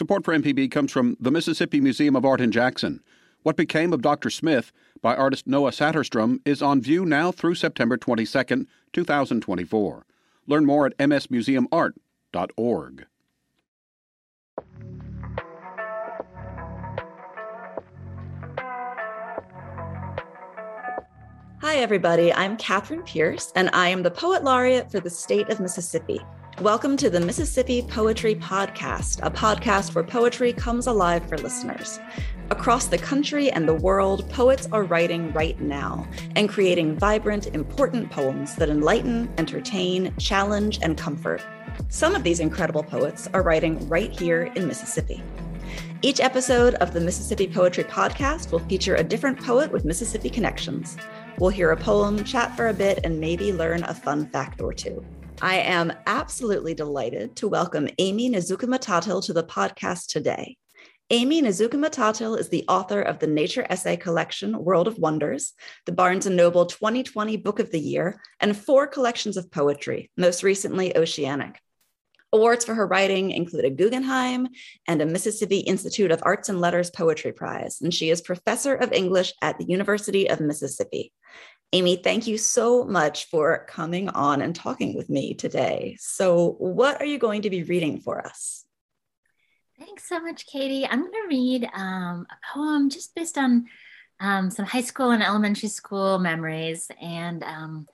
Support for MPB comes from the Mississippi Museum of Art in Jackson. What Became of Dr. Smith by artist Noah Saterstrom is on view now through September 22, 2024. Learn more at msmuseumart.org. Hi, everybody. I'm Catherine Pierce, and I am the Poet Laureate for the state of Mississippi. Welcome to the Mississippi Poetry Podcast, a podcast where poetry comes alive for listeners. Across the country and the world, poets are writing right now and creating vibrant, important poems that enlighten, entertain, challenge, and comfort. Some of these incredible poets are writing right here in Mississippi. Each episode of the Mississippi Poetry Podcast will feature a different poet with Mississippi connections. We'll hear a poem, chat for a bit, and maybe learn a fun fact or two. I am absolutely delighted to welcome Amy Nezhukumatathil to the podcast today. Amy Nezhukumatathil is the author of the nature essay collection World of Wonders, the Barnes & Noble 2020 Book of the Year, and four collections of poetry, most recently Oceanic. Awards for her writing include a Guggenheim and a Mississippi Institute of Arts and Letters Poetry Prize, and she is professor of English at the University of Mississippi. Amy, thank you so much for coming on and talking with me today. So, what are you going to be reading for us? Thanks so much, Katie. I'm going to read um, a poem just based on um, some high school and elementary school memories and um,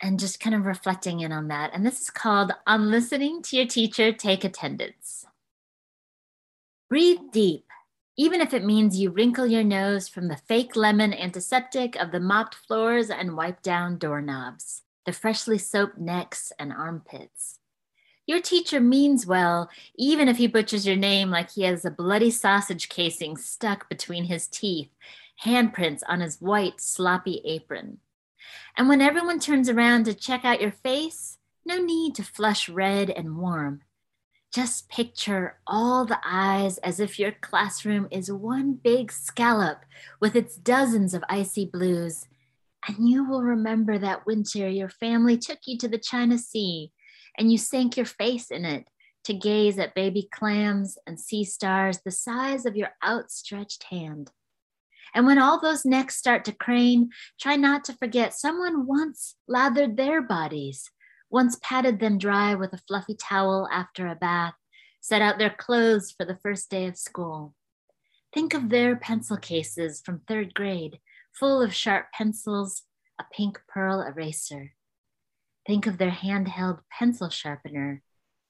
and just kind of reflecting in on that. And this is called On Listening to Your Teacher, Take Attendance. Breathe deep, even if it means you wrinkle your nose from the fake lemon antiseptic of the mopped floors and wipe down doorknobs, the freshly soaped necks and armpits. Your teacher means well, even if he butchers your name like he has a bloody sausage casing stuck between his teeth, handprints on his white, sloppy apron. And when everyone turns around to check out your face, no need to flush red and warm. Just picture all the eyes as if your classroom is one big scallop with its dozens of icy blues. And you will remember that winter your family took you to the China Sea and you sank your face in it to gaze at baby clams and sea stars the size of your outstretched hand. And when all those necks start to crane, try not to forget someone once lathered their bodies, once patted them dry with a fluffy towel after a bath, set out their clothes for the first day of school. Think of their pencil cases from third grade, full of sharp pencils, a pink pearl eraser. Think of their handheld pencil sharpener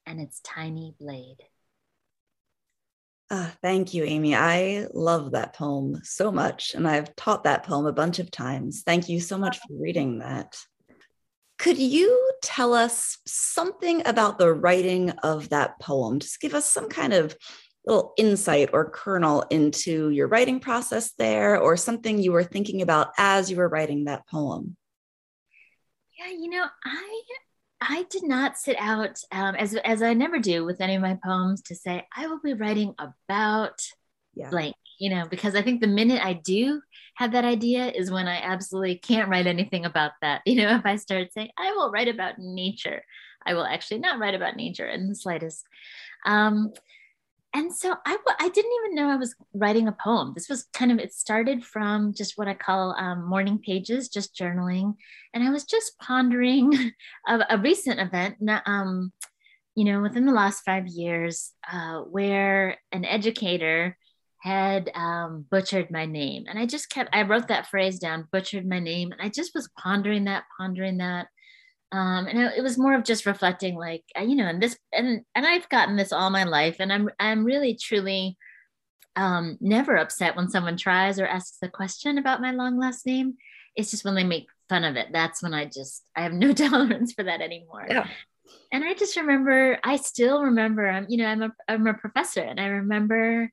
and its tiny blade. Uh, thank you, Amy. I love that poem so much, and I've taught that poem a bunch of times. Thank you so much for reading that. Could you tell us something about the writing of that poem? Just give us some kind of little insight or kernel into your writing process there, or something you were thinking about as you were writing that poem. Yeah, you know, I I did not sit out um, as as I never do with any of my poems to say I will be writing about yeah. blank, you know, because I think the minute I do have that idea is when I absolutely can't write anything about that. You know, if I start saying I will write about nature, I will actually not write about nature in the slightest. Um, and so I, I didn't even know I was writing a poem. This was kind of, it started from just what I call um, morning pages, just journaling. And I was just pondering a, a recent event, um, you know, within the last five years, uh, where an educator had um, butchered my name. And I just kept, I wrote that phrase down, butchered my name. And I just was pondering that, pondering that um, and it, was more of just reflecting like you know and this and and i've gotten this all my life and i'm i'm really truly um, never upset when someone tries or asks a question about my long last name it's just when they make fun of it that's when i just i have no tolerance for that anymore yeah. and i just remember i still remember i'm you know i'm a, I'm a professor and i remember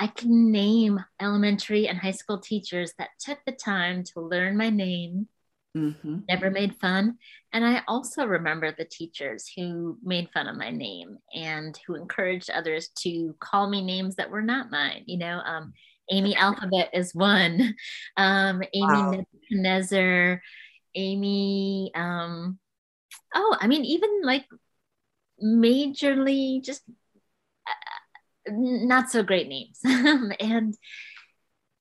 i can name elementary and high school teachers that took the time to learn my name Mm-hmm. Never made fun. And I also remember the teachers who made fun of my name and who encouraged others to call me names that were not mine. You know, um, Amy Alphabet is one, um, Amy wow. Nebuchadnezzar, Amy. Um, oh, I mean, even like majorly just not so great names. and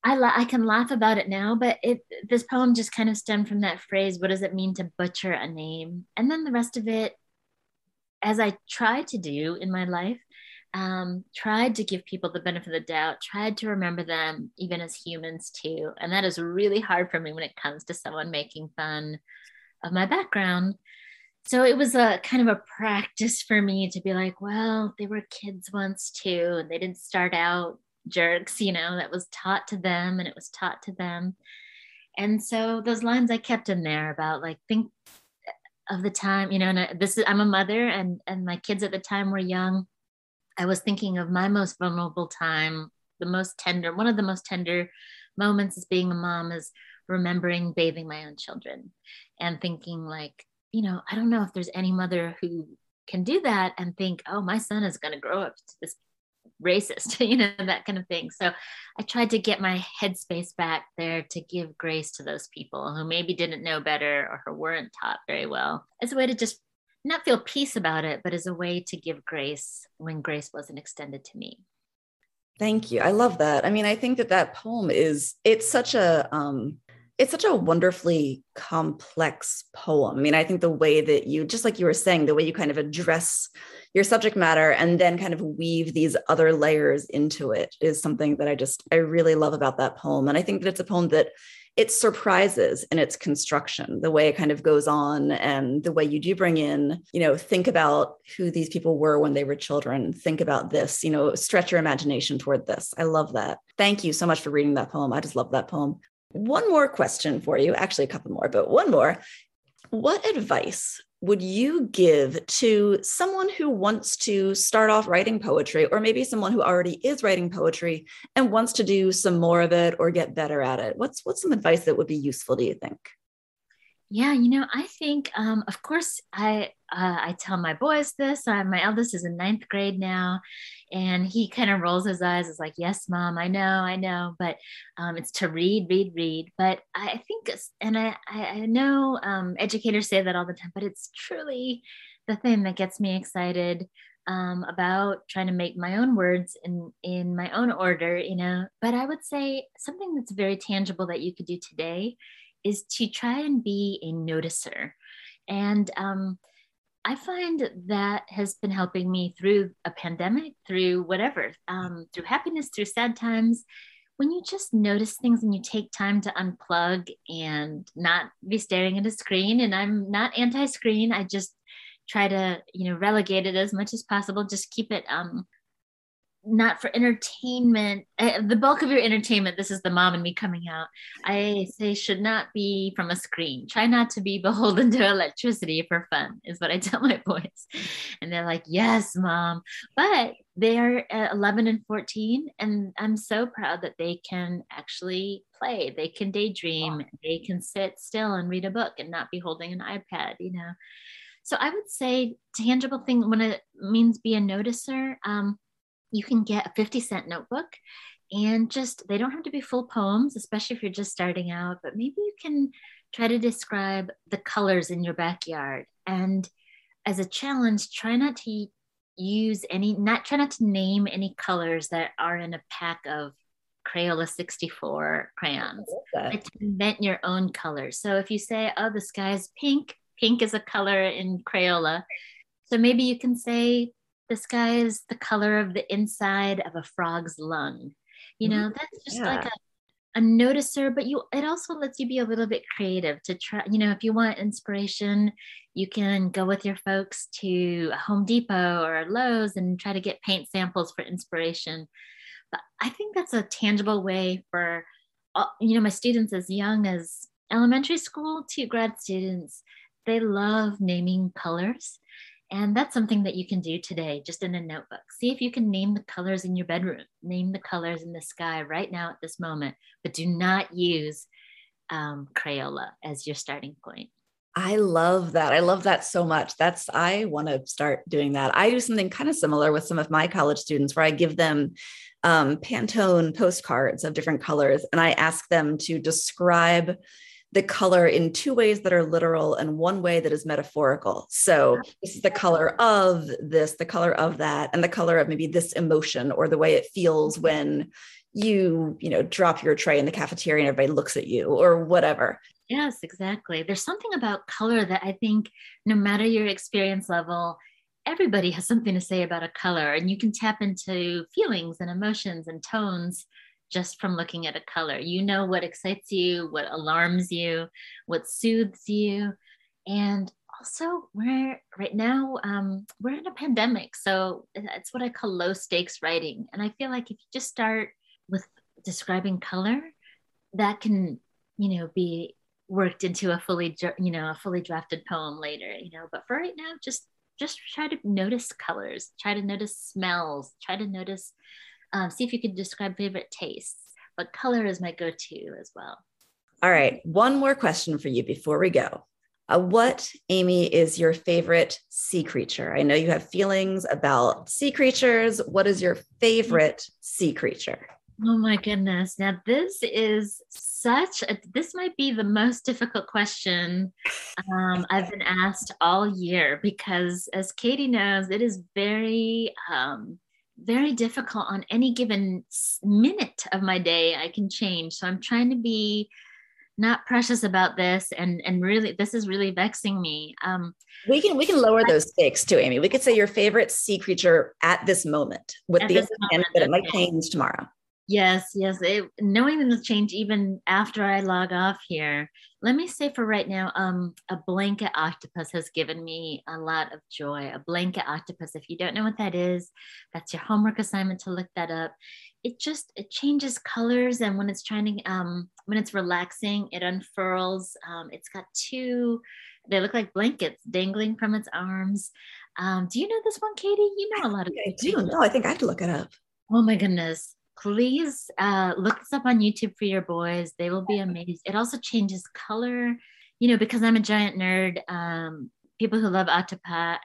I, la- I can laugh about it now, but it this poem just kind of stemmed from that phrase, what does it mean to butcher a name? And then the rest of it, as I tried to do in my life, um, tried to give people the benefit of the doubt, tried to remember them even as humans too. And that is really hard for me when it comes to someone making fun of my background. So it was a kind of a practice for me to be like, well, they were kids once too, and they didn't start out jerks, you know, that was taught to them and it was taught to them. And so those lines I kept in there about like, think of the time, you know, and this is, I'm a mother and, and my kids at the time were young I was thinking of my most vulnerable time, the most tender, one of the most tender moments as being a mom is remembering bathing my own children and thinking like, you know, I don't know if there's any mother who can do that and think, oh, my son is going to grow up to this racist, you know, that kind of thing. So I tried to get my headspace back there to give grace to those people who maybe didn't know better or who weren't taught very well as a way to just not feel peace about it, but as a way to give grace when grace wasn't extended to me. Thank you. I love that. I mean, I think that that poem is it's such a um it's such a wonderfully complex poem. I mean, I think the way that you just like you were saying, the way you kind of address your subject matter and then kind of weave these other layers into it is something that I just I really love about that poem. And I think that it's a poem that it surprises in its construction the way it kind of goes on and the way you do bring in you know think about who these people were when they were children think about this you know stretch your imagination toward this i love that thank you so much for reading that poem i just love that poem one more question for you actually a couple more but one more what advice would you give to someone who wants to start off writing poetry, or maybe someone who already is writing poetry and wants to do some more of it or get better at it? What's what's some advice that would be useful, do you think? Yeah, you know, I think, um, of course, I uh, I tell my boys this. Uh, my eldest is in ninth grade now, and he kind of rolls his eyes. Is like, "Yes, mom, I know, I know," but um, it's to read, read, read. But I think, and I I know um, educators say that all the time, but it's truly the thing that gets me excited um, about trying to make my own words in in my own order. You know, but I would say something that's very tangible that you could do today is to try and be a noticer. And um, I find that has been helping me through a pandemic, through whatever, um, through happiness, through sad times. When you just notice things and you take time to unplug and not be staring at a screen, and I'm not anti screen, I just try to, you know, relegate it as much as possible, just keep it um, not for entertainment. Uh, the bulk of your entertainment this is the mom and me coming out. I say should not be from a screen. Try not to be beholden to electricity for fun is what i tell my boys. And they're like yes mom. But they are 11 and 14 and i'm so proud that they can actually play. They can daydream. They can sit still and read a book and not be holding an ipad you know. So i would say tangible thing when it means be a noticer um, you can get a 50 cent notebook and just they don't have to be full poems especially if you're just starting out but maybe you can try to describe the colors in your backyard. And as a challenge try not to use any not try not to name any colors that are in a pack of crayola 64 crayons. To invent your own colors. So if you say oh the sky is pink pink is a color in crayola so maybe you can say the sky is the color of the inside of a frog's lung. You know, mm-hmm. that's just yeah. like a, a noticer, but you it also lets you be a little bit creative to try, you know, if you want inspiration, you can go with your folks to Home Depot or Lowe's and try to get paint samples for inspiration. But I think that's a tangible way for you know my students as young as elementary school to grad students they love naming colors and that's something that you can do today, just in a notebook. See if you can name the colors in your bedroom, name the colors in the sky right now at this moment, but do not use um, Crayola as your starting point. I love that. I love that so much. That's, I want to start doing that. I do something kind of similar with some of my college students where I give them um, Pantone postcards of different colors and I ask them to describe the color in two ways that are literal and one way that is metaphorical. So this is the color of this, the color of that, and the color of maybe this emotion or the way it feels when you, you know, drop your tray in the cafeteria and everybody looks at you or whatever. Yes, exactly. There's something about color that I think no matter your experience level, everybody has something to say about a color and you can tap into feelings and emotions and tones just from looking at a color. You know what excites you, what alarms you, what soothes you. And also, we're right now, um, we're in a pandemic. So it's what I call low stakes writing. And I feel like if you just start with describing color, that can, you know, be worked into a fully, you know, a fully drafted poem later, you know. But for right now, just just try to notice colors, try to notice smells, try to notice um, see if you could describe favorite tastes, but color is my go to as well. All right. One more question for you before we go. Uh, what, Amy, is your favorite sea creature? I know you have feelings about sea creatures. What is your favorite sea creature? Oh my goodness. Now, this is such a, this might be the most difficult question um, I've been asked all year because, as Katie knows, it is very, um, very difficult on any given minute of my day i can change. So i'm trying to be not precious about this and and really this is really vexing me. Um we can we can lower those stakes too amy. We could say your favorite sea creature at this moment with the moment, that it might change tomorrow Yes, yes. It, knowing them will change even after I log off here. Let me say for right now, um, a blanket octopus has given me a lot of joy. A blanket octopus. If you don't know what that is, that's your homework assignment to look that up. It just it changes colors, and when it's trying to um, when it's relaxing, it unfurls. Um, it's got two. They look like blankets dangling from its arms. Um, do you know this one, Katie? You know a lot of. I do. No, I think I have to look it up. Oh my goodness please uh, look this up on YouTube for your boys. They will be amazed. It also changes color, you know, because I'm a giant nerd. Um, people who love octopi,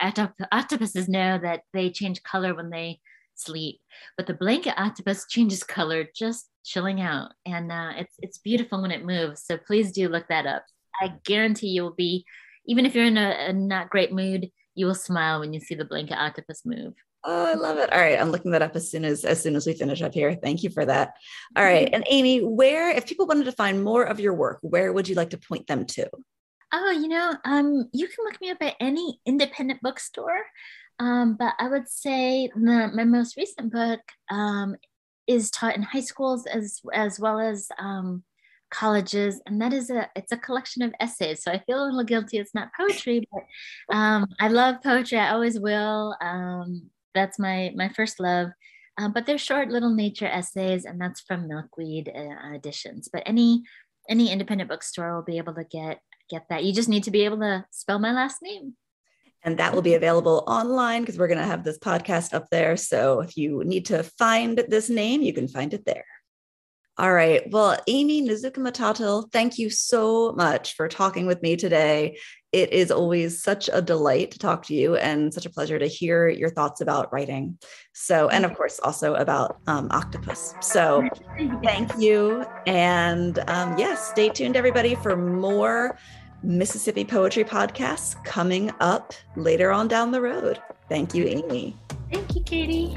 octopuses know that they change color when they sleep, but the blanket octopus changes color just chilling out, and uh, it's it's beautiful when it moves. So please do look that up. I guarantee you will be, even if you're in a, a not great mood, you will smile when you see the blanket octopus move. Oh, I love it. All right. I'm looking that up as soon as as soon as we finish up here. Thank you for that. All right. And Amy, where if people wanted to find more of your work, where would you like to point them to? Oh, you know, um, you can look me up at any independent bookstore. Um, but I would say the, my most recent book um, is taught in high schools as as well as um, colleges, and that is a it's a collection of essays. So I feel a little guilty. It's not poetry, but um, I love poetry. I always will. Um, that's my my first love. Um, but they're short little nature essays, and that's from Milkweed uh, Editions. But any any independent bookstore will be able to get get that. You just need to be able to spell my last name. And that will be available online because we're going to have this podcast up there. So if you need to find this name, you can find it there. All right. Well, Amy Nezuka thank you so much for talking with me today. It is always such a delight to talk to you and such a pleasure to hear your thoughts about writing. So, and of course, also about um, octopus. So, thank you. And um, yes, stay tuned, everybody, for more Mississippi Poetry podcasts coming up later on down the road. Thank you, Amy. Thank you, Katie.